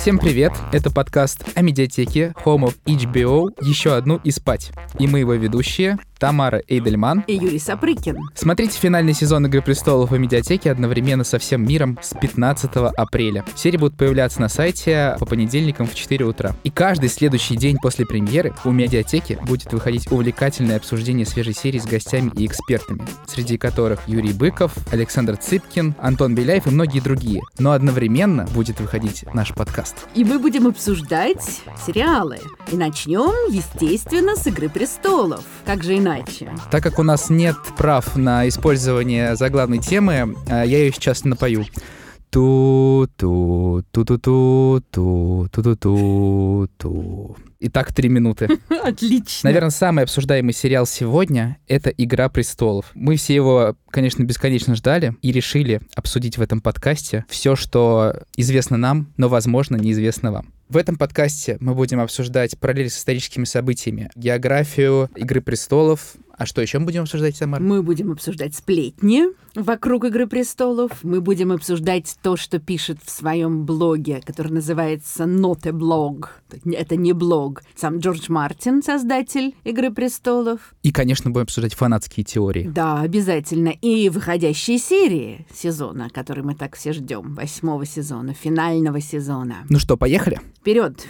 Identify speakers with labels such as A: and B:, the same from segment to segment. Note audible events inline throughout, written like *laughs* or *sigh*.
A: Всем привет! Это подкаст о медиатеке Home of HBO, еще одну и спать. И мы его ведущие Тамара Эйдельман
B: и Юрий Сапрыкин.
A: Смотрите финальный сезон «Игры престолов» в медиатеке одновременно со всем миром с 15 апреля. Серии будут появляться на сайте по понедельникам в 4 утра. И каждый следующий день после премьеры у медиатеки будет выходить увлекательное обсуждение свежей серии с гостями и экспертами, среди которых Юрий Быков, Александр Цыпкин, Антон Беляев и многие другие. Но одновременно будет выходить наш подкаст.
B: И мы будем обсуждать сериалы. И начнем, естественно, с «Игры престолов». Как же иначе? Иначе.
A: Так как у нас нет прав на использование заглавной темы, э, я ее сейчас напою. Ту-ту, ту-ту-ту, ту-ту-ту-ту. Итак, три минуты. *laughs*
B: Отлично.
A: Наверное, самый обсуждаемый сериал сегодня — это «Игра престолов». Мы все его, конечно, бесконечно ждали и решили обсудить в этом подкасте все, что известно нам, но, возможно, неизвестно вам. В этом подкасте мы будем обсуждать параллели с историческими событиями, географию «Игры престолов», а что еще мы будем обсуждать, Тамара?
B: Мы будем обсуждать сплетни вокруг «Игры престолов». Мы будем обсуждать то, что пишет в своем блоге, который называется «Not a blog». Это не блог. Сам Джордж Мартин, создатель «Игры престолов».
A: И, конечно, будем обсуждать фанатские теории.
B: Да, обязательно. И выходящие серии сезона, который мы так все ждем. Восьмого сезона, финального сезона.
A: Ну что, поехали?
B: Вперед!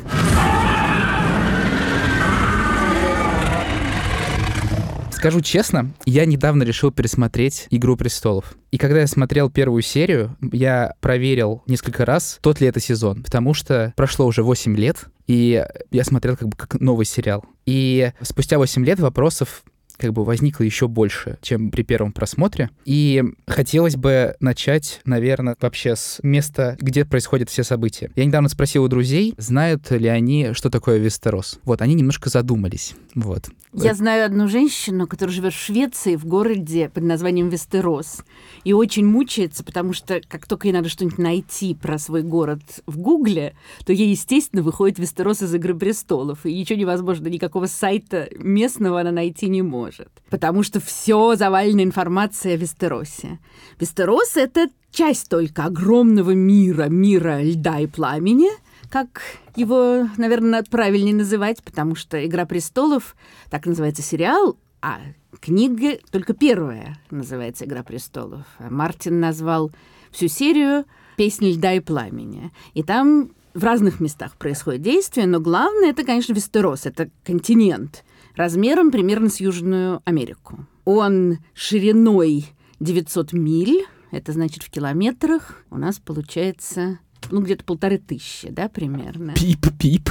A: Скажу честно, я недавно решил пересмотреть «Игру престолов». И когда я смотрел первую серию, я проверил несколько раз, тот ли это сезон, потому что прошло уже 8 лет, и я смотрел как бы как новый сериал. И спустя 8 лет вопросов как бы возникло еще больше, чем при первом просмотре. И хотелось бы начать, наверное, вообще с места, где происходят все события. Я недавно спросил у друзей, знают ли они, что такое Вестерос. Вот, они немножко задумались. Вот.
B: Я знаю одну женщину, которая живет в Швеции, в городе под названием Вестерос. И очень мучается, потому что как только ей надо что-нибудь найти про свой город в Гугле, то ей, естественно, выходит Вестерос из «Игры престолов». И ничего невозможно, никакого сайта местного она найти не может может. Потому что все завалено информацией о Вестеросе. Вестерос — это часть только огромного мира, мира льда и пламени, как его, наверное, правильнее называть, потому что «Игра престолов», так называется сериал, а книга только первая называется «Игра престолов». Мартин назвал всю серию «Песни льда и пламени». И там в разных местах происходит действие, но главное это, конечно, Вестерос, это континент размером примерно с Южную Америку. Он шириной 900 миль, это значит в километрах у нас получается ну, где-то полторы тысячи, да, примерно.
A: Пип-пип.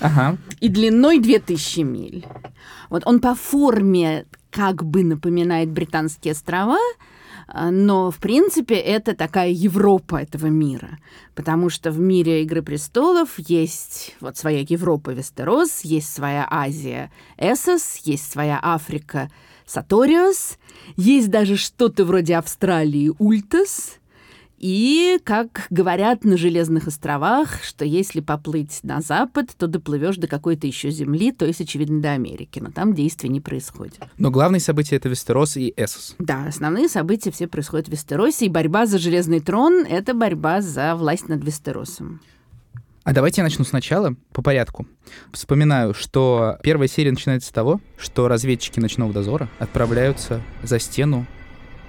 B: Ага. И длиной 2000 миль. Вот он по форме как бы напоминает британские острова, но, в принципе, это такая Европа этого мира, потому что в мире «Игры престолов» есть вот своя Европа Вестерос, есть своя Азия Эсос, есть своя Африка Саториос, есть даже что-то вроде Австралии Ультас, и, как говорят на Железных островах, что если поплыть на запад, то доплывешь до какой-то еще земли, то есть, очевидно, до Америки. Но там действия не происходит.
A: Но главные события — это Вестерос и Эсос.
B: Да, основные события все происходят в Вестеросе, и борьба за Железный трон — это борьба за власть над Вестеросом.
A: А давайте я начну сначала, по порядку. Вспоминаю, что первая серия начинается с того, что разведчики ночного дозора отправляются за стену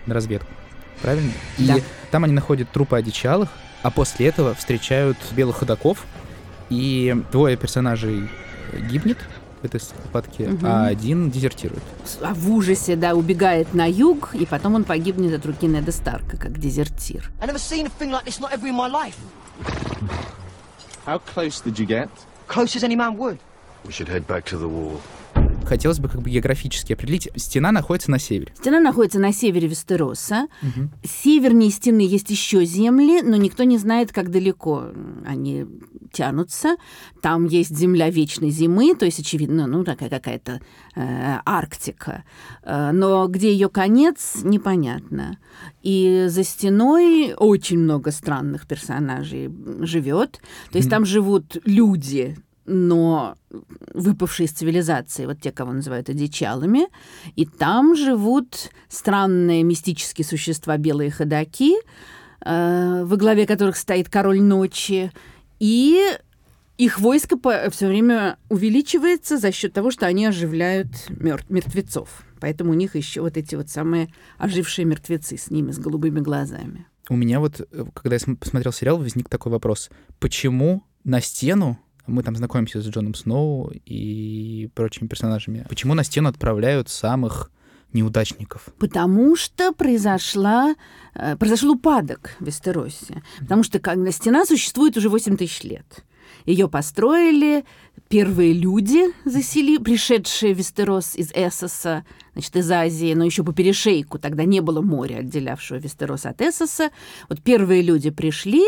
A: на разведку правильно?
B: Да.
A: И там они находят трупы одичалых, а после этого встречают белых ходаков, и двое персонажей гибнет в этой схватке, угу. а один дезертирует.
B: А в ужасе, да, убегает на юг, и потом он погибнет от руки Неда Старка, как дезертир.
C: How close did you get? Close as any man would. We should head back to the wall
A: хотелось бы как бы географически определить. Стена находится на севере.
B: Стена находится на севере Вестероса. Угу. Севернее стены есть еще земли, но никто не знает, как далеко они тянутся. Там есть земля вечной зимы, то есть, очевидно, ну, такая какая-то э, Арктика. Э, но где ее конец, непонятно. И за стеной очень много странных персонажей живет. То есть mm. там живут люди, но выпавшие из цивилизации, вот те, кого называют одичалами, и там живут странные мистические существа белые ходаки, э, во главе которых стоит король ночи, и их войско все время увеличивается за счет того, что они оживляют мертв мертвецов. Поэтому у них еще вот эти вот самые ожившие мертвецы с ними, с голубыми глазами.
A: У меня вот, э, когда я посмотрел сериал, возник такой вопрос. Почему на стену мы там знакомимся с Джоном Сноу и прочими персонажами. Почему на стену отправляют самых неудачников?
B: Потому что произошла, э, произошел упадок в Вестеросе. Потому что когда стена существует уже 8 тысяч лет. Ее построили первые люди, засели, пришедшие в Вестерос из Эссоса, значит, из Азии, но еще по перешейку, тогда не было моря, отделявшего Вестерос от Эссоса. Вот первые люди пришли,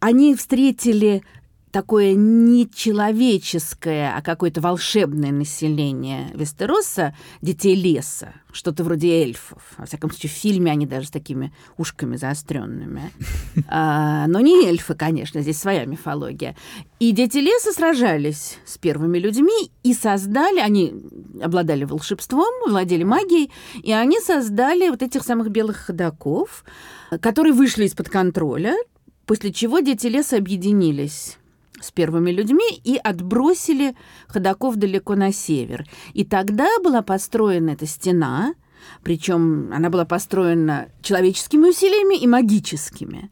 B: они встретили такое не человеческое, а какое-то волшебное население Вестероса, детей леса, что-то вроде эльфов. Во всяком случае, в фильме они даже с такими ушками заостренными. *laughs* А, но не эльфы, конечно, здесь своя мифология. И дети леса сражались с первыми людьми и создали, они обладали волшебством, владели магией, и они создали вот этих самых белых ходаков, которые вышли из-под контроля, после чего дети леса объединились с первыми людьми и отбросили ходаков далеко на север. И тогда была построена эта стена, причем она была построена человеческими усилиями и магическими.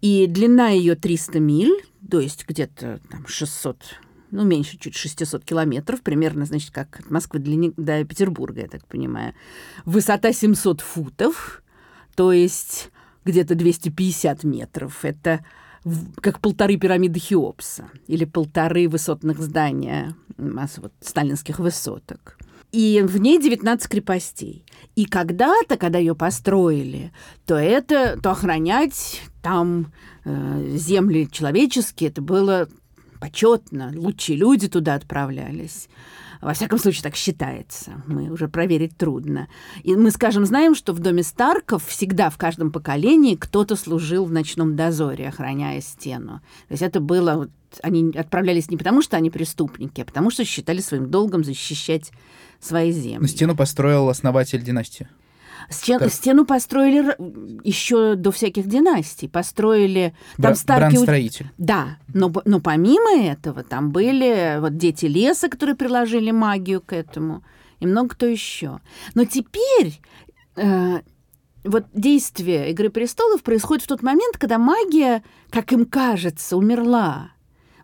B: И длина ее 300 миль, то есть где-то там 600 ну, меньше чуть 600 километров, примерно, значит, как от Москвы до, Петербурга, я так понимаю. Высота 700 футов, то есть где-то 250 метров. Это как полторы пирамиды Хеопса или полторы высотных здания вот, сталинских высоток. И в ней 19 крепостей. И когда-то, когда ее построили, то это, то охранять там э, земли человеческие, это было почетно. Лучшие люди туда отправлялись. Во всяком случае, так считается. Мы уже проверить трудно. И мы, скажем, знаем, что в доме Старков всегда в каждом поколении кто-то служил в ночном дозоре, охраняя стену. То есть это было... Вот, они отправлялись не потому, что они преступники, а потому, что считали своим долгом защищать свои земли.
A: Но стену построил основатель династии.
B: Стен, как... Стену построили еще до всяких династий. Построили...
A: Там Бра- строитель.
B: Да, но, но помимо этого там были вот дети леса, которые приложили магию к этому, и много кто еще. Но теперь э, вот действие «Игры престолов» происходит в тот момент, когда магия, как им кажется, умерла.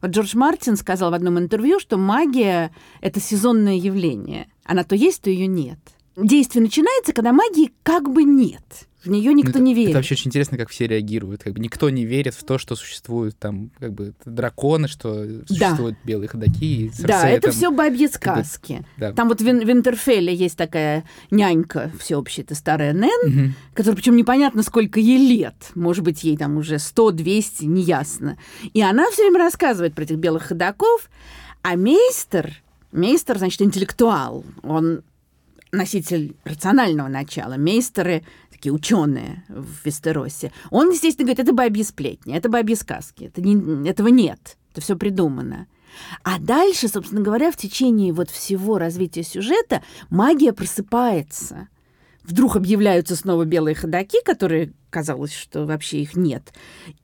B: Вот Джордж Мартин сказал в одном интервью, что магия — это сезонное явление. Она то есть, то ее нет действие начинается, когда магии как бы нет. В нее никто
A: ну, это,
B: не верит.
A: Это вообще очень интересно, как все реагируют. Как бы никто не верит в то, что существуют там как бы драконы, что существуют да. белые ходаки.
B: да, это там, все бабьи сказки. Как бы, да. Там вот в Винтерфелле есть такая нянька всеобщая, это старая Нэн, угу. которая причем непонятно, сколько ей лет. Может быть, ей там уже 100-200, неясно. И она все время рассказывает про этих белых ходаков, а мейстер, мейстер, значит, интеллектуал, он носитель рационального начала, мейстеры, такие ученые в Вестеросе, он, естественно, говорит, это бабьи сплетни, это бабьи сказки, это не, этого нет, это все придумано. А дальше, собственно говоря, в течение вот всего развития сюжета магия просыпается. Вдруг объявляются снова белые ходаки, которые казалось, что вообще их нет.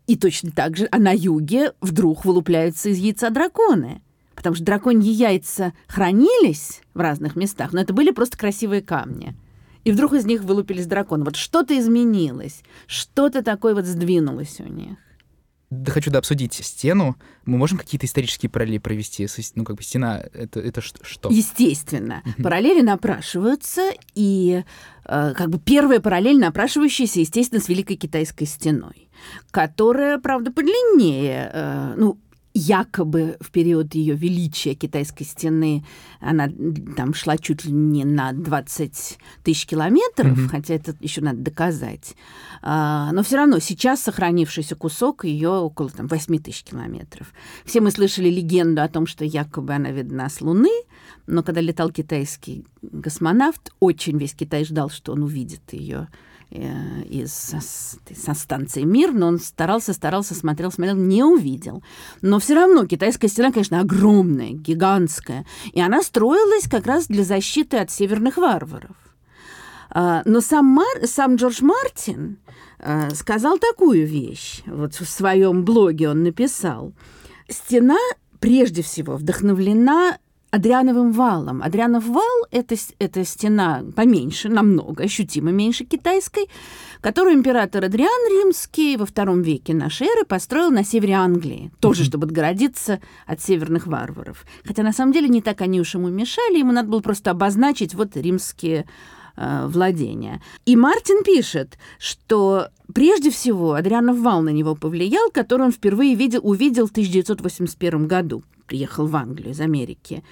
B: И точно так же, а на юге вдруг вылупляются из яйца драконы потому что драконьи яйца хранились в разных местах, но это были просто красивые камни. И вдруг из них вылупились драконы. Вот что-то изменилось, что-то такое вот сдвинулось у них.
A: Да хочу да обсудить стену. Мы можем какие-то исторические параллели провести? Ну, как бы стена — это, это что?
B: Естественно. Параллели напрашиваются, и э, как бы первая параллель напрашивающаяся, естественно, с Великой Китайской стеной, которая, правда, подлиннее. Э, ну, якобы в период ее величия китайской стены она там шла чуть ли не на 20 тысяч километров, mm-hmm. хотя это еще надо доказать. А, но все равно сейчас сохранившийся кусок ее около там, 8 тысяч километров. Все мы слышали легенду о том, что якобы она видна с Луны, но когда летал китайский космонавт, очень весь Китай ждал, что он увидит ее из, со станции «Мир», но он старался, старался, смотрел, смотрел, не увидел. Но все равно китайская стена, конечно, огромная, гигантская, и она строилась как раз для защиты от северных варваров. А, но сам, Мар, сам Джордж Мартин э, сказал такую вещь. Вот в своем блоге он написал. Стена прежде всего вдохновлена Адриановым валом. Адрианов вал это, — это стена поменьше, намного, ощутимо меньше китайской, которую император Адриан Римский во втором веке нашей эры построил на севере Англии, тоже чтобы отгородиться от северных варваров. Хотя на самом деле не так они уж ему мешали, ему надо было просто обозначить вот римские э, владения. И Мартин пишет, что прежде всего Адрианов вал на него повлиял, который он впервые видел, увидел в 1981 году приехал в Англию из Америки.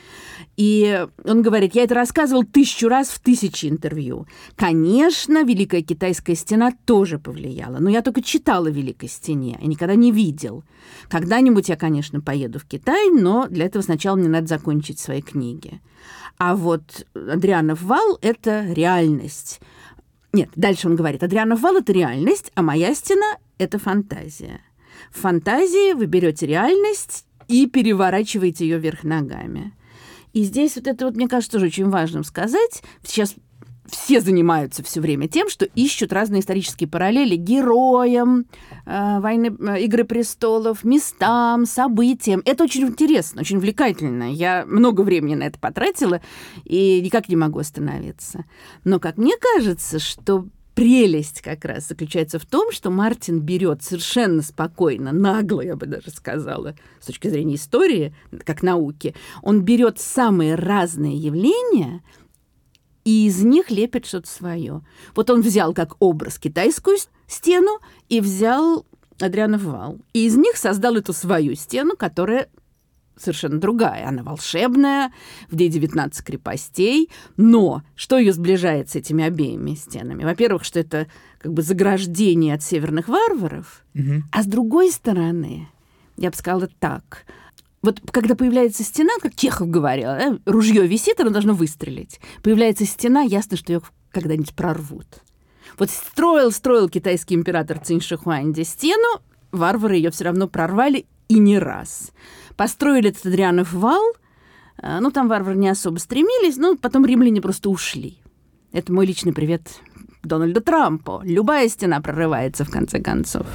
B: И он говорит, я это рассказывал тысячу раз в тысячи интервью. Конечно, Великая Китайская стена тоже повлияла, но я только читала о Великой стене и никогда не видел. Когда-нибудь я, конечно, поеду в Китай, но для этого сначала мне надо закончить свои книги. А вот Адрианов вал — это реальность. Нет, дальше он говорит, Адрианов вал — это реальность, а моя стена — это фантазия. В фантазии вы берете реальность и переворачиваете ее вверх ногами. И здесь вот это вот, мне кажется, тоже очень важным сказать. Сейчас все занимаются все время тем, что ищут разные исторические параллели героям э, войны, э, Игры престолов, местам, событиям. Это очень интересно, очень увлекательно. Я много времени на это потратила и никак не могу остановиться. Но, как мне кажется, что прелесть как раз заключается в том, что Мартин берет совершенно спокойно, нагло, я бы даже сказала, с точки зрения истории, как науки, он берет самые разные явления и из них лепит что-то свое. Вот он взял как образ китайскую стену и взял Адрианов вал. И из них создал эту свою стену, которая совершенно другая. Она волшебная, в ней 19 крепостей. Но что ее сближает с этими обеими стенами? Во-первых, что это как бы заграждение от северных варваров. Угу. А с другой стороны, я бы сказала так, вот когда появляется стена, как Чехов говорил, э, ружье висит, оно должно выстрелить. Появляется стена, ясно, что ее когда-нибудь прорвут. Вот строил, строил китайский император Цинь Шихуанди стену, варвары ее все равно прорвали и не раз. Построили этот Адрианов вал, э, ну, там варвары не особо стремились, но потом римляне просто ушли. Это мой личный привет Дональду Трампу. Любая стена прорывается, в конце концов.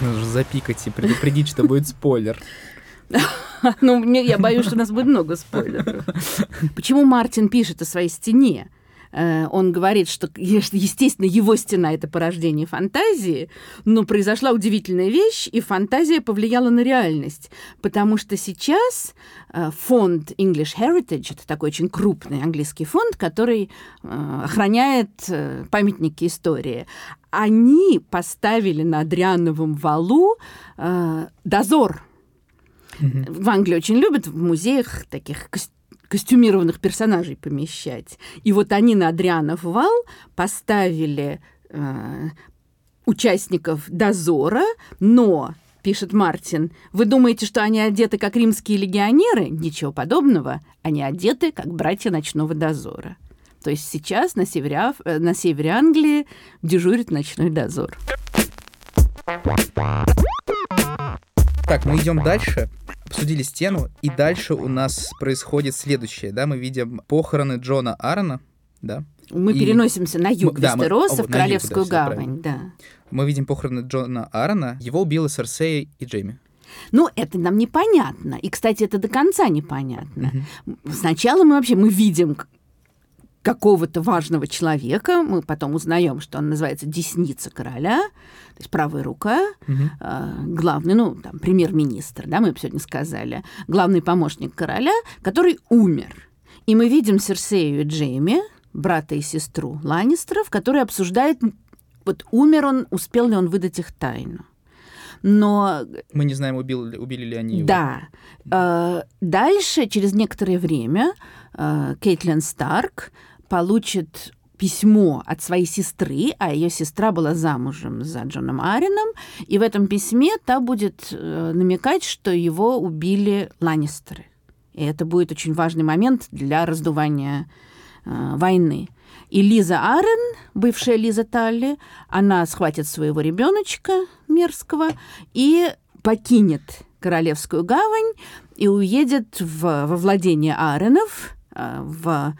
A: Нужно запикать и предупредить, что будет спойлер. *laughs*
B: Ну, я боюсь, что у нас будет много спойлеров. Почему Мартин пишет о своей стене? Э, он говорит, что, естественно, его стена — это порождение фантазии, но произошла удивительная вещь, и фантазия повлияла на реальность, потому что сейчас э, фонд English Heritage, это такой очень крупный английский фонд, который э, охраняет памятники истории, они поставили на Адриановом валу дозор. В Англии очень любят в музеях таких костюмированных персонажей помещать. И вот они на Адрианов вал поставили э, участников дозора, но пишет Мартин, вы думаете, что они одеты как римские легионеры? Ничего подобного. Они одеты как братья ночного дозора. То есть сейчас на севере, э, на севере Англии дежурит ночной дозор.
A: Так, мы идем дальше обсудили стену, и дальше у нас происходит следующее, да, мы видим похороны Джона Аарона, да.
B: Мы и... переносимся на юг мы, Вестероса, да, мы, в Королевскую юг, да, гавань, да.
A: Мы видим похороны Джона Аарона, его убила Серсея и Джейми.
B: Ну, это нам непонятно. И, кстати, это до конца непонятно. Угу. Сначала мы вообще мы видим какого-то важного человека. Мы потом узнаем, что он называется десница короля, то есть правая рука, угу. э, главный, ну, там, премьер-министр, да, мы сегодня сказали, главный помощник короля, который умер. И мы видим Серсею и Джейми, брата и сестру Ланнистеров, которые обсуждают, вот умер он, успел ли он выдать их тайну. Но...
A: Мы не знаем, убили, убили ли они его.
B: Да. Э, дальше, через некоторое время, э, Кейтлин Старк получит письмо от своей сестры, а ее сестра была замужем за Джоном Арином, и в этом письме та будет э, намекать, что его убили Ланнистеры. И это будет очень важный момент для раздувания э, войны. И Лиза Арен, бывшая Лиза Талли, она схватит своего ребеночка мерзкого и покинет Королевскую гавань и уедет в, во владение Аренов, э, в...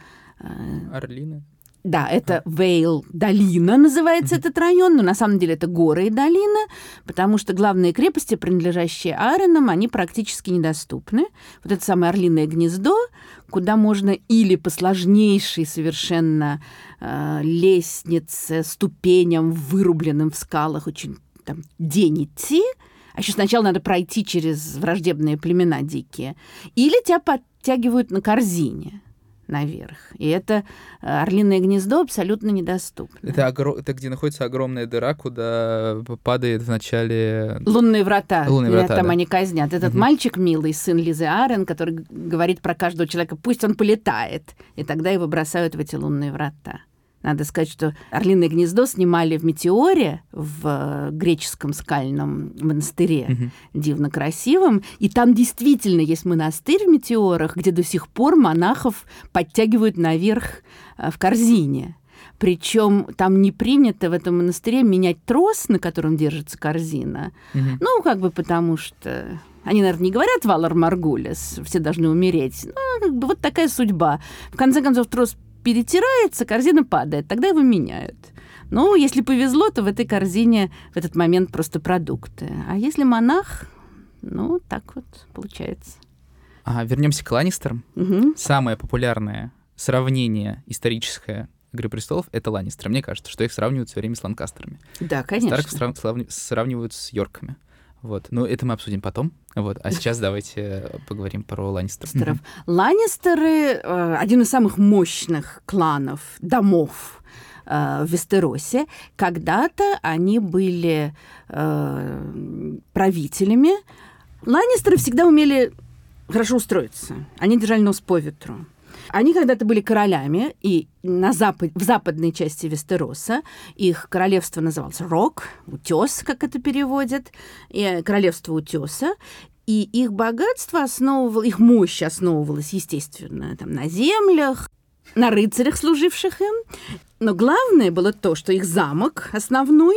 A: Э, Орлины.
B: Да, это Вейл долина называется mm-hmm. этот район, но на самом деле это горы и долина, потому что главные крепости, принадлежащие Ааренам, они практически недоступны. Вот это самое Орлиное гнездо, куда можно или по сложнейшей совершенно э, лестнице, ступеням, вырубленным в скалах, очень там день идти, а еще сначала надо пройти через враждебные племена дикие, или тебя подтягивают на корзине наверх. И это э, орлиное гнездо абсолютно недоступно.
A: Это, огр... это где находится огромная дыра, куда падает в начале...
B: Лунные врата.
A: Лунные врата,
B: Там
A: да.
B: они казнят. Этот угу. мальчик милый, сын Лизы Арен, который говорит про каждого человека, пусть он полетает. И тогда его бросают в эти лунные врата. Надо сказать, что «Орлиное гнездо» снимали в «Метеоре» в э, греческом скальном монастыре, угу. дивно красивом. И там действительно есть монастырь в «Метеорах», где до сих пор монахов подтягивают наверх э, в корзине. Причем там не принято в этом монастыре менять трос, на котором держится корзина. Угу. Ну, как бы потому что они, наверное, не говорят «Валар Маргулес», все должны умереть. Ну, вот такая судьба. В конце концов, трос перетирается, корзина падает, тогда его меняют. Ну, если повезло, то в этой корзине в этот момент просто продукты. А если монах, ну, так вот получается.
A: А, вернемся к Ланнистерам. Угу. Самое популярное сравнение историческое «Игры престолов» — это Ланнистеры. Мне кажется, что их сравнивают все время с Ланкастерами.
B: Да, конечно.
A: Старк срав... сравнивают с Йорками. Вот. Ну, это мы обсудим потом. Вот. А сейчас давайте поговорим про Ланнистеров.
B: Ланнистеры э, — один из самых мощных кланов, домов э, в Вестеросе. Когда-то они были э, правителями. Ланнистеры всегда умели хорошо устроиться. Они держали нос по ветру. Они когда-то были королями, и на запад, в западной части Вестероса их королевство называлось Рок, Утес, как это переводят, и королевство Утеса. И их богатство основывалось, их мощь основывалась, естественно, там, на землях, на рыцарях, служивших им. Но главное было то, что их замок основной,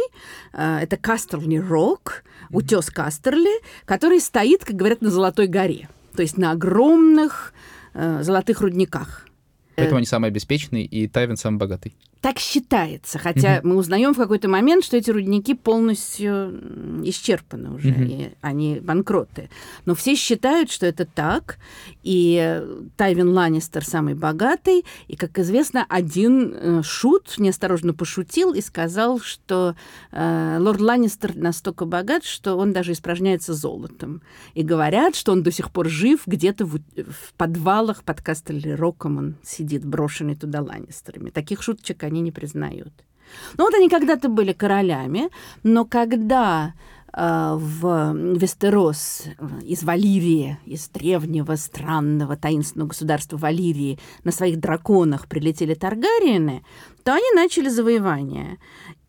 B: э, это Кастерли Рок, утес Кастерли, который стоит, как говорят, на Золотой горе. То есть на огромных э, золотых рудниках.
A: Поэтому они самые обеспеченные, и Тайвин самый богатый.
B: Так считается, хотя угу. мы узнаем в какой-то момент, что эти рудники полностью исчерпаны уже, угу. и они банкроты. Но все считают, что это так, и Тайвин Ланнистер самый богатый, и, как известно, один э, шут неосторожно пошутил и сказал, что э, лорд Ланнистер настолько богат, что он даже испражняется золотом. И говорят, что он до сих пор жив где-то в, в подвалах под Кастель-Роком, он сидит брошенный туда Ланнистерами. Таких шуточек они не признают. Ну вот они когда-то были королями, но когда э, в Вестерос из Валирии, из древнего, странного, таинственного государства Валирии на своих драконах прилетели Таргариены, то они начали завоевание.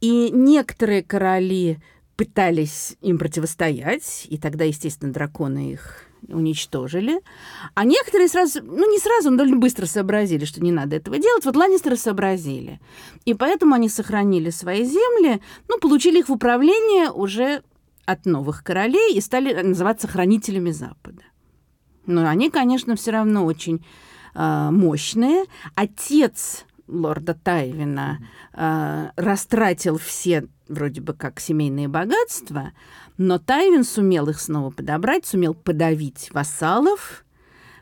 B: И некоторые короли пытались им противостоять, и тогда, естественно, драконы их уничтожили. А некоторые сразу, ну не сразу, но довольно быстро сообразили, что не надо этого делать. Вот Ланнистеры сообразили. И поэтому они сохранили свои земли, ну, получили их в управление уже от новых королей и стали называться хранителями Запада. Но они, конечно, все равно очень э, мощные. Отец лорда Тайвина э, растратил все вроде бы как семейные богатства, но Тайвин сумел их снова подобрать, сумел подавить вассалов,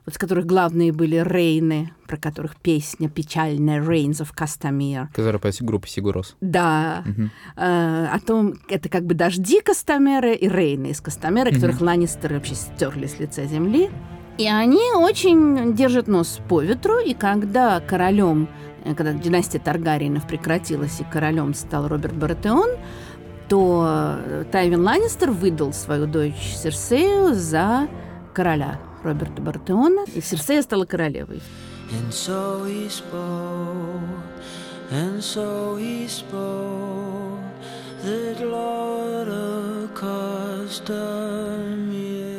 B: вот с которых главные были Рейны, про которых песня печальная «Reigns of Castamere».
A: Которая по группе Сигурос.
B: Да. Угу. Э, о том, это как бы дожди Кастамеры и Рейны из Кастамеры, угу. которых Ланнистеры вообще стерли с лица земли. И они очень держат нос по ветру, и когда королем когда династия Таргариенов прекратилась и королем стал Роберт Баратеон, то э, Тайвин Ланнистер выдал свою дочь Серсею за короля Роберта Баратеона, и Серсея стала королевой. And so he spoke, and so he spoke, that Lord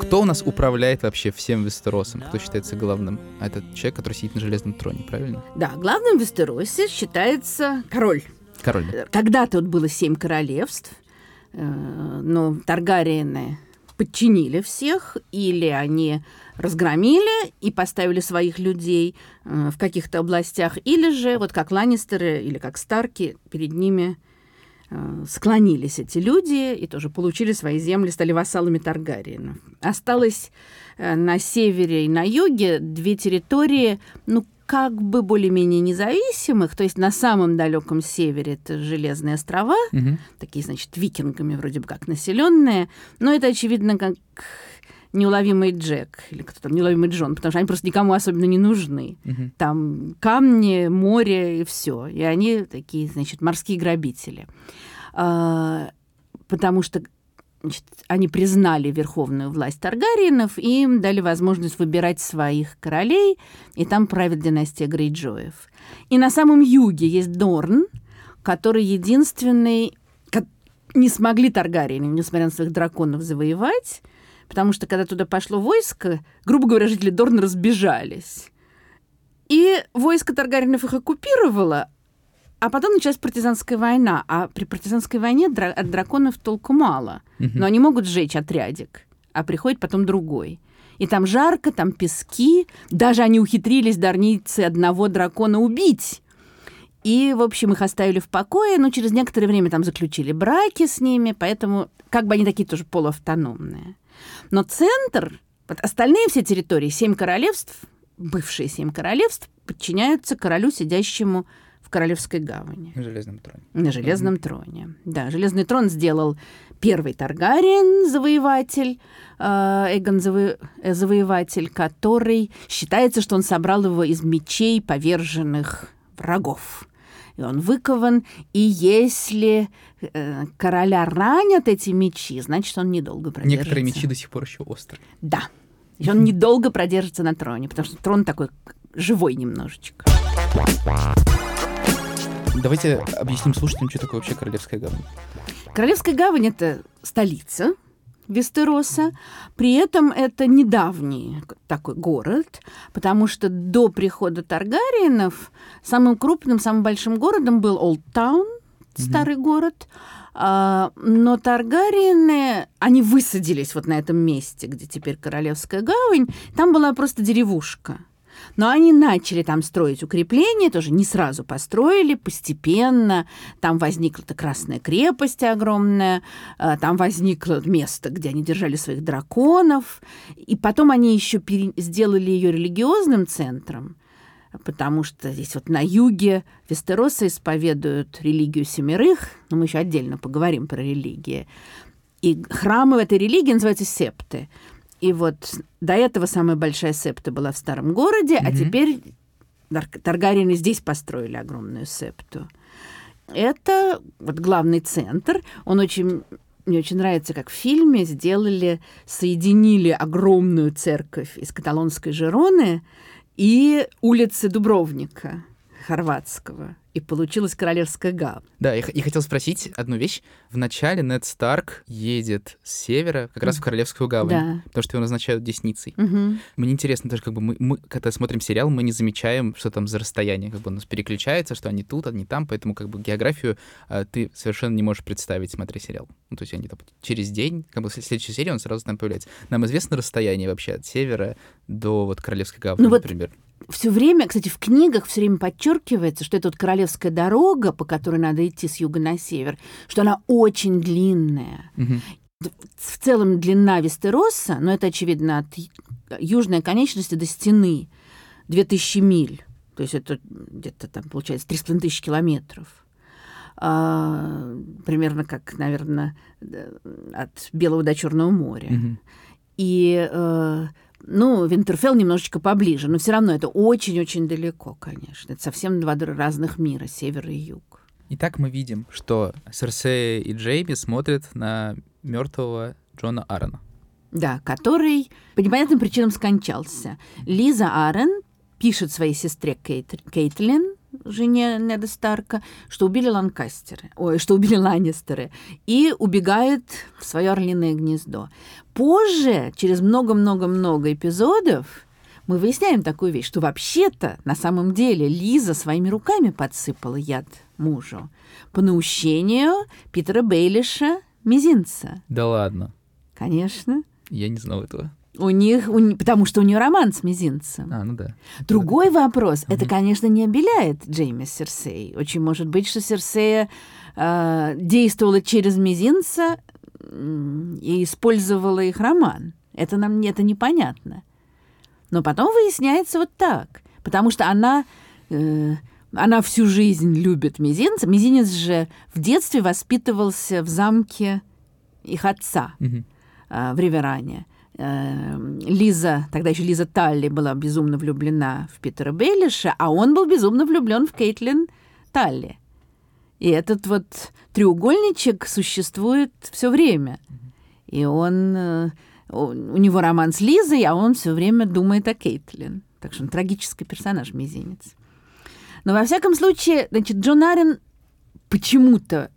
A: кто у нас управляет вообще всем Вестеросом? Кто считается главным? А это человек, который сидит на железном троне, правильно?
B: Да, главным в Вестеросе считается король.
A: Король. Да.
B: Когда-то вот было семь королевств, э, но Таргариены подчинили всех, или они разгромили и поставили своих людей э, в каких-то областях, или же, вот как Ланнистеры или как Старки, перед ними э, склонились эти люди и тоже получили свои земли, стали вассалами Таргариенов. Осталось э, на севере и на юге две территории, ну, как бы более-менее независимых, то есть на самом далеком севере это Железные острова, угу. такие, значит, викингами вроде бы как населенные, но это, очевидно, как неуловимый Джек или кто там, неуловимый Джон, потому что они просто никому особенно не нужны. Угу. Там камни, море и все. И они такие, значит, морские грабители. А, потому что значит, они признали верховную власть Таргариенов и им дали возможность выбирать своих королей, и там правит династия Грейджоев. И на самом юге есть Дорн, который единственный... Не смогли Таргариены, несмотря на своих драконов, завоевать, потому что когда туда пошло войско, грубо говоря, жители Дорна разбежались. И войско Таргаринов их оккупировало, а потом началась партизанская война. А при партизанской войне дра- от драконов толку мало. Угу. Но они могут сжечь отрядик, а приходит потом другой. И там жарко, там пески. Даже они ухитрились, дарницы, одного дракона убить. И, в общем, их оставили в покое, но через некоторое время там заключили браки с ними, поэтому как бы они такие тоже полуавтономные. Но центр, вот остальные все территории, семь королевств, бывшие семь королевств, подчиняются королю, сидящему в Королевской гавани.
A: На железном троне.
B: На железном mm-hmm. троне. Да, железный трон сделал первый Таргариен, завоеватель, э, Эгон заво... Э, завоеватель, который считается, что он собрал его из мечей поверженных врагов. И он выкован, и если э, короля ранят эти мечи, значит, он недолго продержится.
A: Некоторые мечи до сих пор еще острые.
B: Да. И он недолго продержится на троне, потому что трон такой живой немножечко.
A: Давайте объясним слушателям, что такое вообще Королевская гавань.
B: Королевская гавань — это столица Вестероса. При этом это недавний такой город, потому что до прихода Таргариенов самым крупным, самым большим городом был Олдтаун, старый mm-hmm. город. А, но Таргариены, они высадились вот на этом месте, где теперь Королевская гавань. Там была просто деревушка. Но они начали там строить укрепления, тоже не сразу построили, постепенно. Там возникла эта Красная крепость огромная, э, там возникло место, где они держали своих драконов. И потом они еще сделали ее религиозным центром, потому что здесь вот на юге Вестероса исповедуют религию семерых, но мы еще отдельно поговорим про религии. И храмы в этой религии называются септы. И вот до этого самая большая септа была в старом городе, mm-hmm. а теперь Таргариены здесь построили огромную септу. Это вот главный центр. Он очень мне очень нравится, как в фильме сделали, соединили огромную церковь из каталонской Жероны и улицы Дубровника хорватского и получилась Королевская гавань.
A: Да, и, и хотел спросить одну вещь. Вначале Нед Старк едет с севера как раз в Королевскую гавань, да. потому что его назначают десницей. Угу. Мне интересно даже, как бы мы, мы, когда смотрим сериал, мы не замечаем, что там за расстояние, как бы у нас переключается, что они тут, они там, поэтому как бы географию а, ты совершенно не можешь представить, смотря сериал. Ну, то есть они там через день, как бы в следующей серии он сразу там появляется. Нам известно расстояние вообще от севера до вот Королевской гавани, ну, например.
B: Все время, кстати, в книгах все время подчеркивается, что это вот королевская дорога, по которой надо идти с юга на север, что она очень длинная. Угу. В целом длина Вестероса, но это, очевидно, от южной конечности до стены 2000 миль. То есть это где-то там, получается, 3,5 тысячи километров. А, примерно как, наверное, от Белого до Черного моря. Угу. И э, ну, Винтерфелл немножечко поближе, но все равно это очень-очень далеко, конечно. Это совсем два разных мира, север и юг.
A: Итак, мы видим, что Серсея и Джейми смотрят на мертвого Джона Аарона.
B: Да, который по непонятным причинам скончался. Лиза Аарон пишет своей сестре Кейт, Кейтлин, жене Неда Старка, что убили Ланкастеры, ой, что убили Ланнистеры, и убегает в свое орлиное гнездо. Позже, через много-много-много эпизодов, мы выясняем такую вещь, что вообще-то на самом деле Лиза своими руками подсыпала яд мужу по наущению Питера Бейлиша Мизинца.
A: Да ладно.
B: Конечно.
A: Я не знал этого.
B: У них, у, потому что у нее роман с мизинцем.
A: А, ну да.
B: Другой вопрос. Это, конечно, не обеляет Джейми Серсей. Очень может быть, что Серсея э, действовала через мизинца и использовала их роман. Это нам это непонятно. Но потом выясняется вот так. Потому что она... Э, она всю жизнь любит мизинца. Мизинец же в детстве воспитывался в замке их отца
A: Мгм.
B: э, в Риверане. Э, Лиза, тогда еще Лиза Талли была безумно влюблена в Питера Бейлиша, а он был безумно влюблен в Кейтлин Талли. И этот вот треугольничек существует все время. И он, э, у него роман с Лизой, а он все время думает о Кейтлин. Так что он трагический персонаж, мизинец. Но во всяком случае, значит, Джон Арен почему-то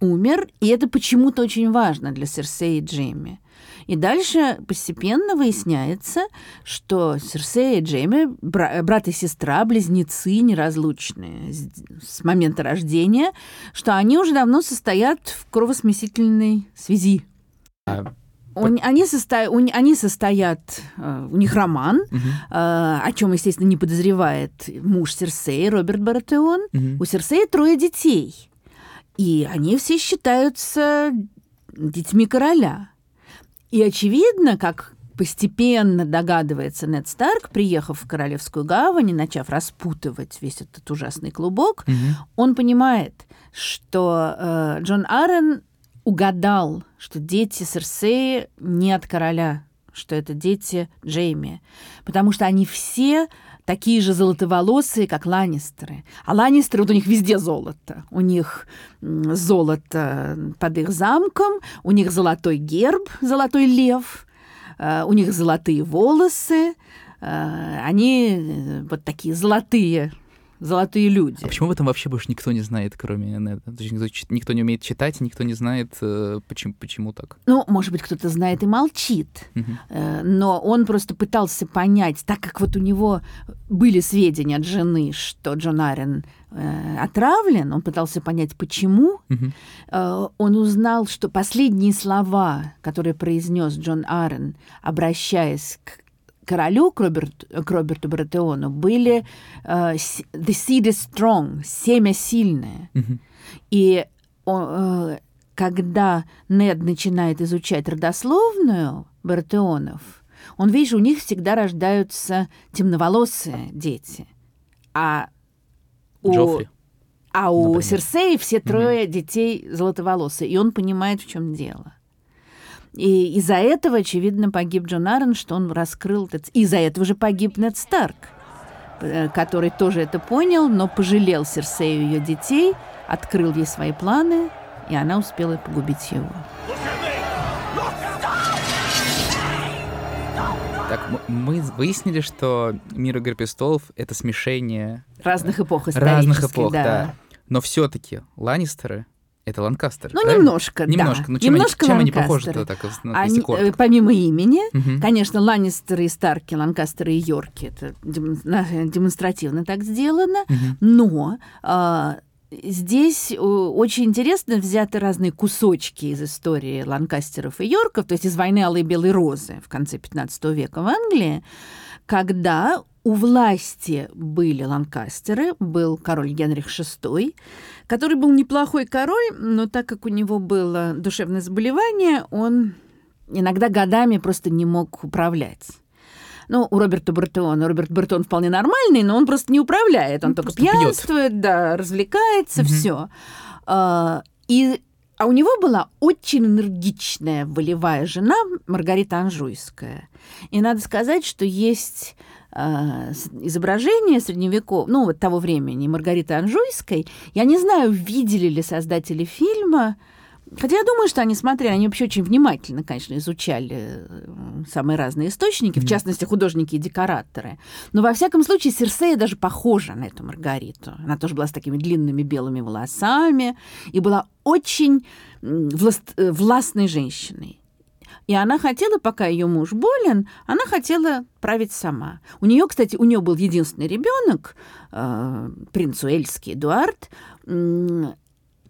B: умер, и это почему-то очень важно для Серсеи и Джейми. И дальше постепенно выясняется, что Серсея и Джейми, бра- брат и сестра, близнецы неразлучные с, с момента рождения, что они уже давно состоят в кровосмесительной связи.
A: А,
B: они, состо- у- они состоят, э, у них роман,
A: мгм,
B: э, о чем, естественно, не подозревает муж Серсеи, Роберт Баратеон.
A: мгм.
B: У Серсеи трое детей. И они все считаются детьми короля. И очевидно, как постепенно догадывается Нед Старк, приехав в Королевскую гавань и начав распутывать весь этот ужасный клубок,
A: Мгм.
B: он понимает, что э, Джон Аррен угадал, что дети Серсеи не от короля, что это дети Джейми, потому что они все такие же золотоволосые, как Ланнистеры. А Ланнистеры, вот у них везде золото. У них золото под их замком, у них золотой герб, золотой лев, э, у них золотые волосы, э, они э, вот такие золотые, золотые люди.
A: А почему в этом вообще больше никто не знает, кроме Неда? То есть никто, никто не умеет читать, никто не знает, э, почему, почему так.
B: Ну, может быть, кто-то знает и молчит. Э, Но он просто пытался понять, так как вот у него были сведения от жены, что Джон Арен э, отравлен, он пытался понять, почему. Э, Он узнал, что последние слова, которые произнес Джон Арен, обращаясь к королю, к, Роберт- к Роберту Баратеону, были с- «The seed is strong», «семя сильное».
A: Мгм.
B: И о, э, когда Нед начинает изучать родословную Бартеонов, он видит, что у них всегда рождаются темноволосые дети. А у,
A: Джоффри.
B: а у
A: например.
B: Серсеи все трое детей золотоволосые. И он понимает, в чем дело. И из-за этого, очевидно, погиб Джон Аррен, что он раскрыл... этот- И из-за этого же погиб Нед Старк, э, который тоже это понял, но пожалел Серсею ее детей, открыл ей свои планы, и она успела погубить его.
A: Так, мы выяснили, что «Мир Игры престолов» — это смешение
B: Разных эпох
A: разных
B: исторических,
A: эпох, да.
B: да.
A: Но все-таки Ланнистеры — это Ланкастеры,
B: Ну,
A: правильно?
B: немножко, да.
A: Немножко. Ну, чем,
B: Немножко
A: они, чем они похожи-то так,
B: Они,
A: если
B: э,
A: коротко?
B: помимо имени,
A: Мгм.
B: Конечно, Ланнистеры и Старки, Ланкастеры и Йорки, это демонстративно так сделано,
A: Мгм.
B: но а, здесь э, очень интересно взяты разные кусочки из истории Ланкастеров и Йорков, то есть из войны Алой и Белой Розы в конце 15 века в Англии, когда у власти были Ланкастеры, был король Генрих VI, который был неплохой король, но так как у него было душевное заболевание, он иногда годами просто не мог управлять. Ну, у Роберта Бартеона. Роберт Бартеон вполне нормальный, но он просто не управляет. Он
A: Ну,
B: только пьянствует, да, развлекается,
A: Мгм.
B: все. и, а у него была очень энергичная волевая жена Маргарита Анжуйская. И надо сказать, что есть а, изображение средневеков, ну, вот того времени Маргариты Анжуйской. Я не знаю, видели ли создатели фильма, Хотя я думаю, что они смотрели, они вообще очень внимательно, конечно, изучали э, самые разные источники, в частности, художники и декораторы. Но во всяком случае Серсея даже похожа на эту Маргариту. Она тоже была с такими длинными белыми волосами и была очень власт- э, властной женщиной. И она хотела, пока ее муж болен, она хотела править сама. У нее, кстати, у нее был единственный ребенок, э, принц Уэльский Эдуард, м,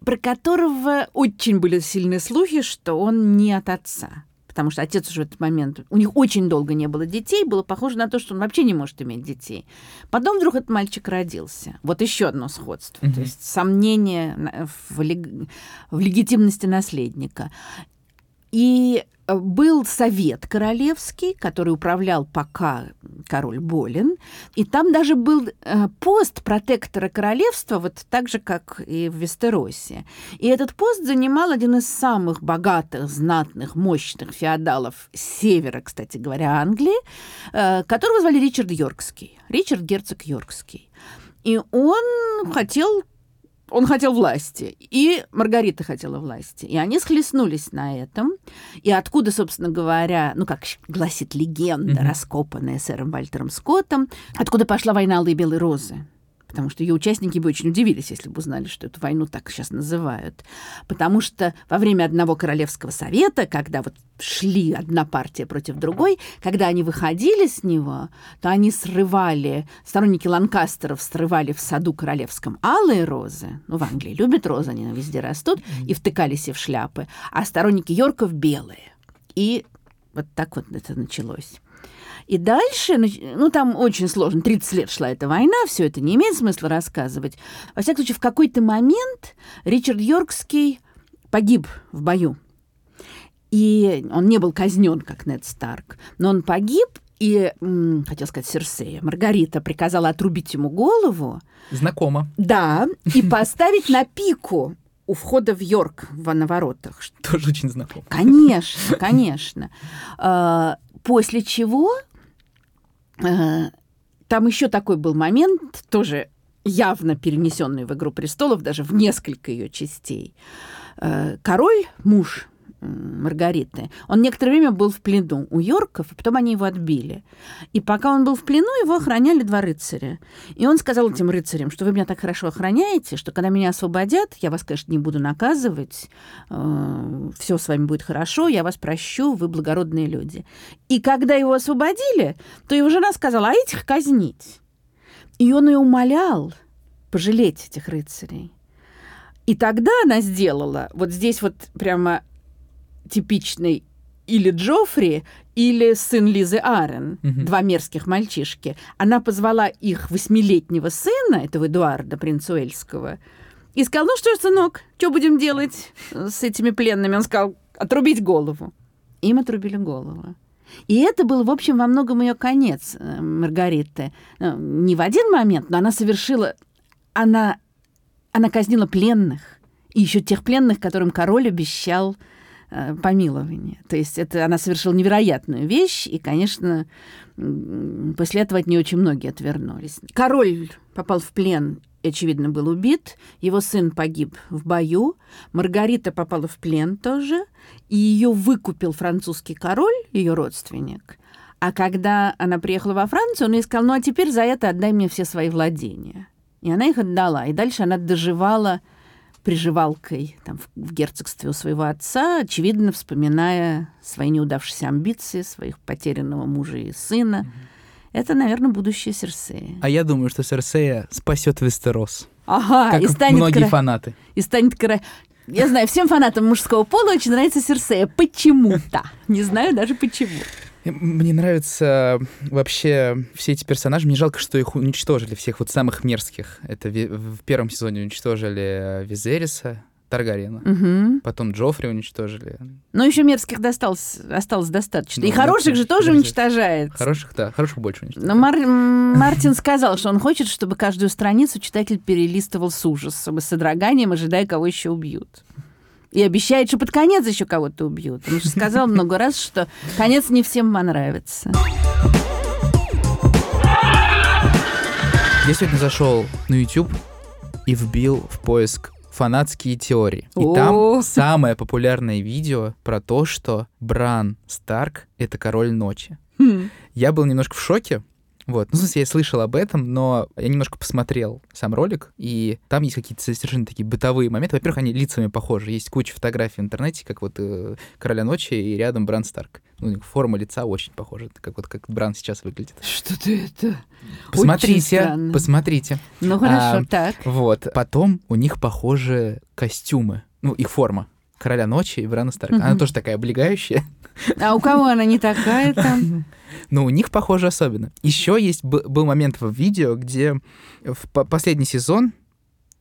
B: про которого очень были сильные слухи, что он не от отца. потому что отец уже в этот момент... У них очень долго не было детей, было похоже на то, что он вообще не может иметь детей. Потом вдруг этот мальчик родился. Вот еще одно сходство. Mm-hmm. То есть сомнение в, лег... в легитимности наследника. И Э, был совет королевский, который управлял пока король болен, и там даже был э, пост протектора королевства, вот так же, как и в Вестеросе. И этот пост занимал один из самых богатых, знатных, мощных феодалов севера, кстати говоря, Англии, э, которого звали Ричард Йоркский, Ричард Герцог Йоркский. И он хотел он хотел власти, и Маргарита хотела власти. И они схлестнулись на этом. И откуда, собственно говоря, ну, как гласит легенда, mm-hmm. раскопанная сэром Вальтером Скоттом, откуда пошла война Алой Белой Розы потому что ее участники бы очень удивились, если бы узнали, что эту войну так сейчас называют. Потому что во время одного королевского совета, когда вот шли одна партия против другой, когда они выходили с него, то они срывали, сторонники Ланкастеров срывали в саду королевском алые розы, ну, в Англии любят розы, они везде растут, и втыкали себе в шляпы, а сторонники Йорков белые. И вот так вот это началось. И дальше, ну, там очень сложно, 30 лет шла эта война, все это не имеет смысла рассказывать. Во всяком случае, в какой-то момент Ричард Йоркский погиб в бою. И он не был казнен, как Нед Старк, но он погиб, и, хотел сказать, Серсея, Маргарита приказала отрубить ему голову.
A: Знакомо.
B: Да, и поставить на пику у входа в Йорк на воротах.
A: Тоже очень знакомо.
B: Конечно, конечно. А, после чего там еще такой был момент, тоже явно перенесенный в «Игру престолов», даже в несколько ее частей. Э, король, муж Маргариты. Он некоторое время был в плену у Йорков, и потом они его отбили. И пока он был в плену, его охраняли два рыцаря. И он сказал этим рыцарям, что вы меня так хорошо охраняете, что когда меня освободят, я вас, конечно, не буду наказывать, э, все с вами будет хорошо, я вас прощу, вы благородные люди. И когда его освободили, то его жена сказала, а этих казнить. И он ее умолял пожалеть этих рыцарей. И тогда она сделала, вот здесь вот прямо типичный или Джоффри, или сын Лизы Арен, угу. два мерзких мальчишки. Она позвала их восьмилетнего сына, этого Эдуарда, принца Уэльского, и сказал, ну что ж, сынок, что будем делать с этими пленными? Он сказал, отрубить голову. Им отрубили голову. И это был, в общем, во многом ее конец, э, Маргариты. Э, не в один момент, но она совершила... Она, она казнила пленных. И еще тех пленных, которым король обещал Э, помилование. То есть это она совершила невероятную вещь, и, конечно, после этого от нее очень многие отвернулись. Король попал в плен и, очевидно, был убит. Его сын погиб в бою. Маргарита попала в плен тоже. И ее выкупил французский король, ее родственник. А когда она приехала во Францию, он ей сказал, ну а теперь за это отдай мне все свои владения. И она их отдала. И дальше она доживала приживалкой там, в герцогстве у своего отца, очевидно, вспоминая свои неудавшиеся амбиции, своих потерянного мужа и сына. Это, наверное, будущее Серсея.
A: А я думаю, что Серсея спасет Вестерос.
B: Ага,
A: как и станет многие кра... фанаты.
B: И станет кра... Я знаю, всем фанатам мужского пола очень нравится Серсея. Почему-то. Не знаю даже почему.
A: Мне нравятся вообще все эти персонажи. Мне жалко, что их уничтожили, всех вот самых мерзких. Это в первом сезоне уничтожили Визериса, Таргариена. Угу. Потом Джоффри уничтожили.
B: Но еще мерзких досталось, осталось достаточно. Ну, и хороших же тоже уничтожает.
A: Хороших, да, хороших больше уничтожает.
B: Но Мар- Мартин сказал, что он хочет, чтобы каждую страницу читатель перелистывал с ужасом и с содроганием, ожидая, кого еще убьют и обещает, что под конец еще кого-то убьют. Он же сказал много раз, что конец не всем понравится.
A: Я сегодня зашел на YouTube и вбил в поиск фанатские теории. И там самое популярное видео про то, что Бран Старк — это король ночи. Хм. Я был немножко в шоке, вот. Ну, в смысле, я слышал об этом, но я немножко посмотрел сам ролик, и там есть какие-то совершенно такие бытовые моменты. Во-первых, они лицами похожи. Есть куча фотографий в интернете, как вот э, Короля Ночи и рядом Бран Старк. Ну, форма лица очень похожа, как вот как Бран сейчас выглядит.
B: Что-то это...
A: Посмотрите, посмотрите.
B: Ну, хорошо, а, так.
A: Вот. Потом у них похожи костюмы, ну, их форма Короля ночи и Брана Старка. Она тоже такая облегающая.
B: А у кого она не такая *laughs* там?
A: Но у них, похоже, особенно. Еще есть был момент в видео, где в последний сезон,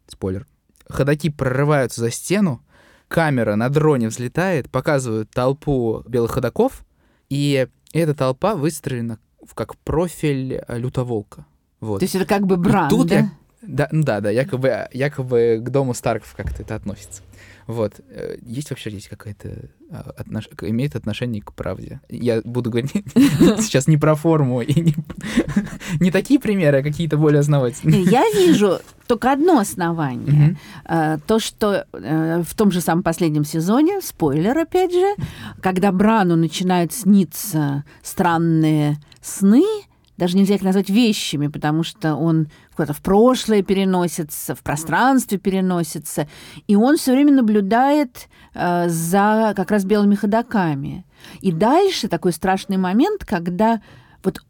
A: спойлер, ходаки прорываются за стену, камера на дроне взлетает, показывают толпу белых ходаков, и эта толпа выстроена как профиль э, лютоволка. Вот.
B: То есть это как бы бран, тут да? Я,
A: да, ну да, да, якобы, якобы к дому Старков как-то это относится. Вот. Э, есть вообще здесь какая-то... А, отнош... Имеет отношение к правде. Я буду говорить *laughs* сейчас не про форму и не, не такие примеры, а какие-то более основательные.
B: Я вижу только одно основание. Э, то, что э, в том же самом последнем сезоне, спойлер опять же, когда Брану начинают сниться странные сны, даже нельзя их назвать вещами, потому что он куда-то в прошлое переносится, в пространстве переносится, и он все время наблюдает э, за как раз белыми ходаками. И дальше такой страшный момент, когда вот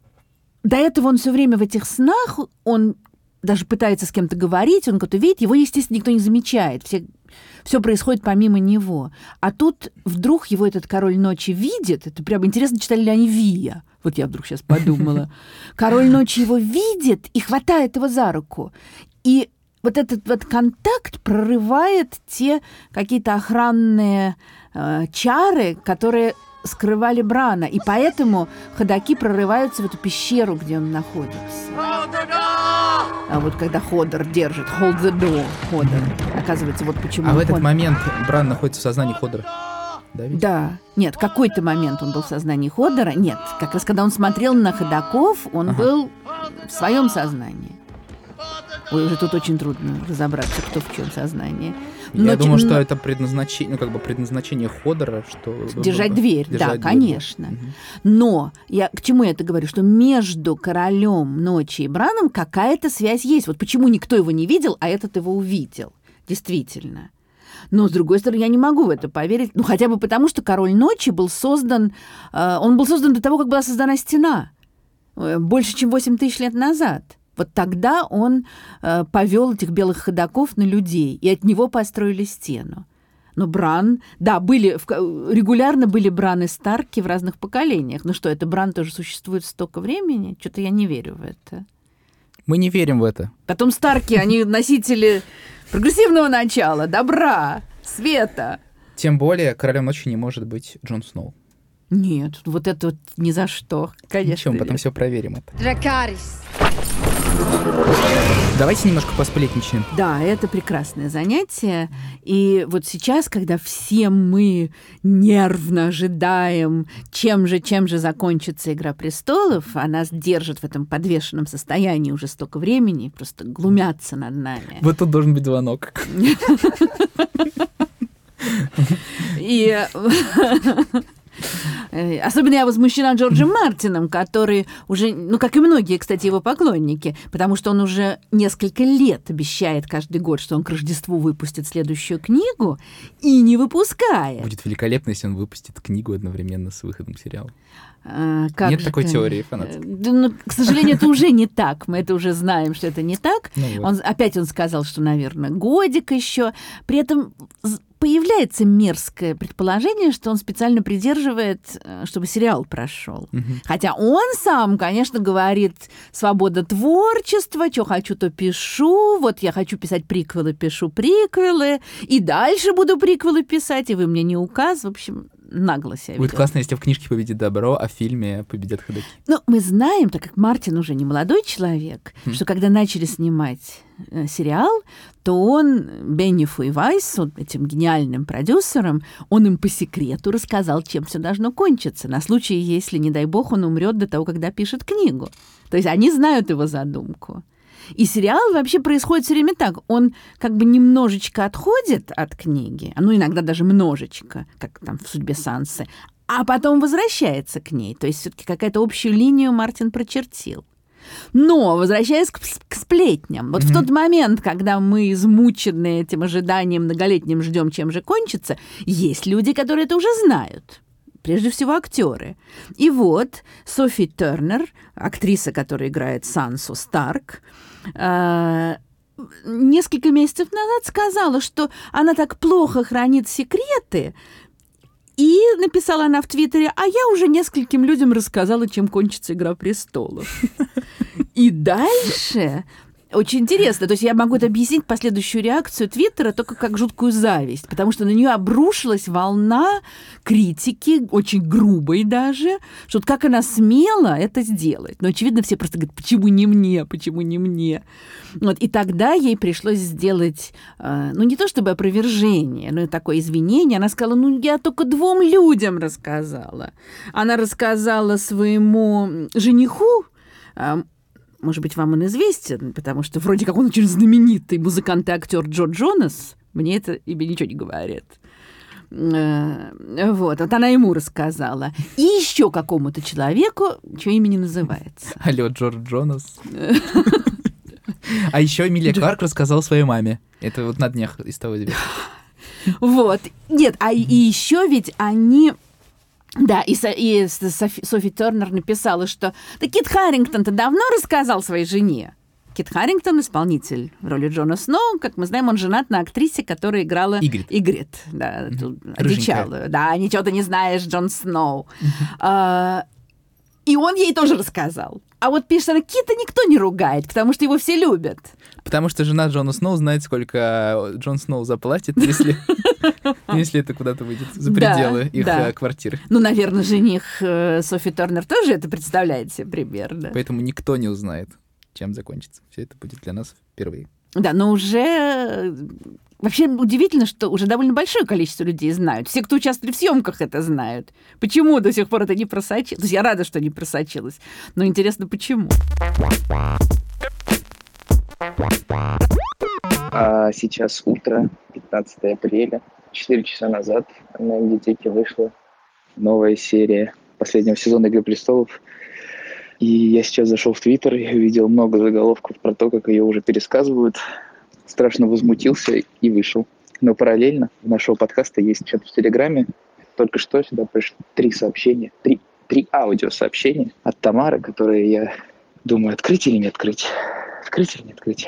B: до этого он все время в этих снах, он даже пытается с кем-то говорить, он кого-то видит, его, естественно, никто не замечает. Все, все происходит помимо него. А тут вдруг его этот король ночи видит. Это прям интересно, читали ли они Вия. Вот я вдруг сейчас подумала. *laughs* Король ночи его видит и хватает его за руку. И вот этот вот контакт прорывает те какие-то охранные э, чары, которые скрывали Брана, и поэтому ходаки прорываются в эту пещеру, где он находится. А вот когда Ходор держит, hold the door, Ходор, оказывается, вот почему.
A: А в этот Ходор... момент Бран находится в сознании Ходора.
B: Да, ведь? да. Нет, какой-то момент он был в сознании Ходора. Нет, как раз когда он смотрел на ходаков, он ага. был в своем сознании. Ой, уже тут очень трудно разобраться, кто в чем сознании.
A: Но, Я думаю, что это предназначение, ну, как бы предназначение Ходора, что...
B: Держать дверь, держать да, дверь. конечно. Угу. Но я к чему я это говорю? Что между королем ночи и Браном какая-то связь есть. Вот почему никто его не видел, а этот его увидел. Действительно. Но, с другой стороны, я не могу в это поверить. Ну, хотя бы потому, что «Король ночи» был создан... Э, он был создан до того, как была создана стена. Э, больше, чем 8 тысяч лет назад. Вот тогда он э, повел этих белых ходаков на людей, и от него построили стену. Но Бран, да, были, регулярно были Браны Старки в разных поколениях. Ну что, это Бран тоже существует столько времени? Что-то я не верю в это.
A: Мы не верим в это.
B: Потом Старки, они носители прогрессивного начала, добра, света.
A: Тем более королем ночи не может быть Джон Сноу.
B: Нет, вот это вот ни за что. Конечно.
A: Ничего, потом все проверим это. Дракарис. Давайте немножко посплетничаем.
B: Да, это прекрасное занятие. И вот сейчас, когда все мы нервно ожидаем, чем же, чем же закончится «Игра престолов», а нас держат в этом подвешенном состоянии уже столько времени, просто глумятся над нами.
A: Вот тут должен быть звонок. *laughs*
B: И особенно я возмущена Джорджем Мартином, который уже, ну, как и многие, кстати, его поклонники, потому что он уже несколько лет обещает каждый год, что он к Рождеству выпустит следующую книгу, и не выпускает.
A: Будет великолепно, если он выпустит книгу одновременно с выходом сериала. А, как Нет такой это? теории фанатов.
B: Да, ну, к сожалению, это уже не так. Мы это уже знаем, что это не так. Ну, вот. он, опять он сказал, что, наверное, годик еще. При этом появляется мерзкое предположение, что он специально придерживает, э, чтобы сериал прошел. Угу. Хотя он сам, конечно, говорит, свобода творчества, что хочу, то пишу, вот я хочу писать приквелы, пишу приквелы, и дальше буду приквелы писать, и вы мне не указ. В общем, нагло себя
A: Будет классно, если в книжке победит добро, а в фильме победят ходаки.
B: Ну, мы знаем, так как Мартин уже не молодой человек, хм. что когда начали снимать э, сериал, то он Беннифу и Вайсу, этим гениальным продюсерам, он им по секрету рассказал, чем все должно кончиться, на случай, если, не дай бог, он умрет до того, когда пишет книгу. То есть они знают его задумку. И сериал вообще происходит все время так. Он как бы немножечко отходит от книги, ну, иногда даже множечко, как там в «Судьбе Сансы», а потом возвращается к ней. То есть все-таки какая-то общую линию Мартин прочертил. Но, возвращаясь к, к сплетням, вот mm-hmm. в тот момент, когда мы измучены этим ожиданием многолетним ждем, чем же кончится, есть люди, которые это уже знают прежде всего актеры. И вот Софи Тернер, актриса, которая играет Сансу Старк, э, несколько месяцев назад сказала, что она так плохо хранит секреты, и написала она в Твиттере, а я уже нескольким людям рассказала, чем кончится «Игра престолов». *laughs* И дальше очень интересно. То есть я могу это объяснить последующую реакцию Твиттера только как жуткую зависть, потому что на нее обрушилась волна критики, очень грубой даже, что вот как она смела это сделать. Но, очевидно, все просто говорят, почему не мне, почему не мне. Вот. И тогда ей пришлось сделать, э, ну, не то чтобы опровержение, но такое извинение. Она сказала, ну, я только двум людям рассказала. Она рассказала своему жениху, э, может быть, вам он известен, потому что вроде как он очень знаменитый музыкант и актер Джо Джонас. Мне это имя ничего не говорит. Э, вот, вот она ему рассказала. И еще какому-то человеку, чье имя не называется. *laughs*
A: Алло, Джордж Джонас. А еще Эмилия Кларк рассказал своей маме. Это вот на днях из того *laughs*
B: Вот. Нет, а и еще ведь они да, и, Со, и Софи, Софи Тернер написала, что да Кит Харрингтон-то давно рассказал своей жене. Кит Харрингтон, исполнитель роли Джона Сноу, как мы знаем, он женат на актрисе, которая играла
A: Игрит,
B: Игрит да, mm-hmm. одичалую. Да, ничего ты не знаешь, Джон Сноу. Mm-hmm. А, и он ей тоже рассказал. А вот пишет она, Кита никто не ругает, потому что его все любят.
A: Потому что жена Джона Сноу знает, сколько Джон Сноу заплатит, если, *laughs* если это куда-то выйдет за пределы их э, квартиры.
B: Ну, наверное, жених э, Софи Торнер тоже это представляет себе примерно.
A: Поэтому никто не узнает, чем закончится. Все это будет для нас впервые.
B: Да, но уже Вообще удивительно, что уже довольно большое количество людей знают. Все, кто участвовали в съемках, это знают. Почему до сих пор это не просочилось? То есть я рада, что не просочилось. Но интересно, почему?
D: А сейчас утро, 15 апреля. Четыре часа назад на Медиатеке вышла новая серия последнего сезона «Игры престолов». И я сейчас зашел в Твиттер и увидел много заголовков про то, как ее уже пересказывают. Страшно возмутился и вышел. Но параллельно в нашего подкаста есть чат в Телеграме. Только что сюда пришло три сообщения, три, три аудиосообщения от Тамары, которые я думаю, открыть или не открыть. Открыть или не открыть.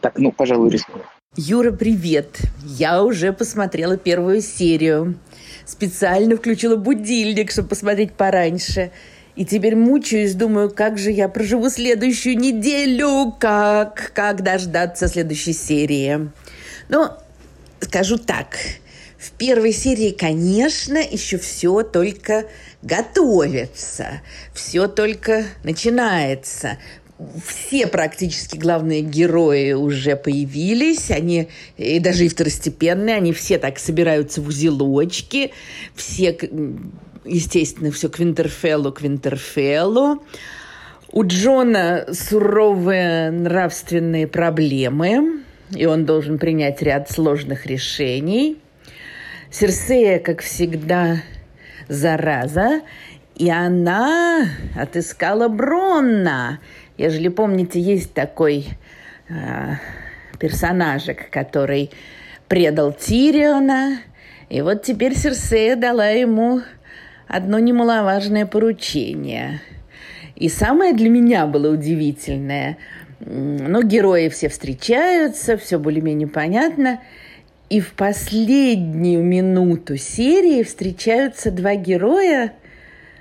D: Так, ну, пожалуй, рискну.
E: Юра, привет! Я уже посмотрела первую серию. Специально включила будильник, чтобы посмотреть пораньше. И теперь мучаюсь, думаю, как же я проживу следующую неделю, как, как дождаться следующей серии. Ну, скажу так, в первой серии, конечно, еще все только готовится, все только начинается все практически главные герои уже появились, они и даже и второстепенные, они все так собираются в узелочки, все, естественно, все к Винтерфеллу, к Винтерфеллу. У Джона суровые нравственные проблемы, и он должен принять ряд сложных решений. Серсея, как всегда, зараза, и она отыскала Бронна – Ежели помните, есть такой э, персонажик, который предал Тириона, и вот теперь Серсея дала ему одно немаловажное поручение. И самое для меня было удивительное, ну, герои все встречаются, все более-менее понятно, и в последнюю минуту серии встречаются два героя.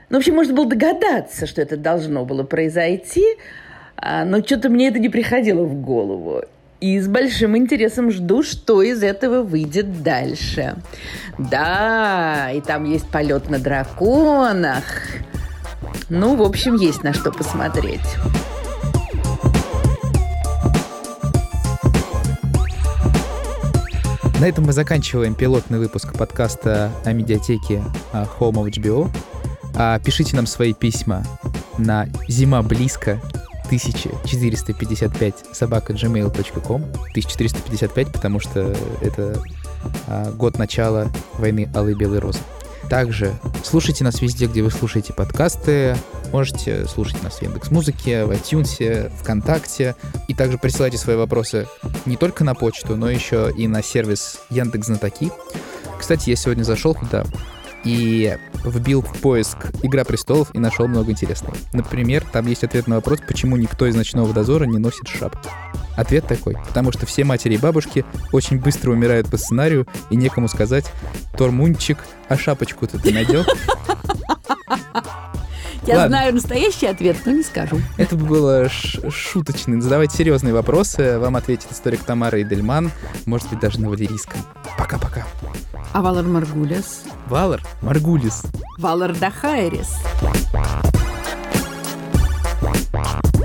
E: Ну, в общем, можно было догадаться, что это должно было произойти – а, но что-то мне это не приходило в голову. И с большим интересом жду, что из этого выйдет дальше. Да, и там есть полет на драконах. Ну, в общем, есть на что посмотреть.
A: На этом мы заканчиваем пилотный выпуск подкаста о медиатеке Home of HBO. А, пишите нам свои письма на зима близко 1455 собака gmail.com 1455, потому что это а, год начала войны Алый Белый Розы. Также слушайте нас везде, где вы слушаете подкасты. Можете слушать нас в Яндекс Музыке, в iTunes, ВКонтакте. И также присылайте свои вопросы не только на почту, но еще и на сервис Яндекс Знатоки. Кстати, я сегодня зашел туда и вбил в поиск «Игра престолов» и нашел много интересного. Например, там есть ответ на вопрос, почему никто из «Ночного дозора» не носит шапки. Ответ такой, потому что все матери и бабушки очень быстро умирают по сценарию, и некому сказать «Тормунчик, а шапочку-то ты надел?» *laughs*
B: Я
A: Ладно.
B: знаю настоящий ответ, но не скажу.
A: Это было шуточно. Задавайте серьезные вопросы. Вам ответит историк Тамара Идельман. Может быть, даже на Валерийском. Пока-пока.
B: А Валар Маргулис?
A: Валар Маргулис.
B: Валар Дахайрис. Thank you.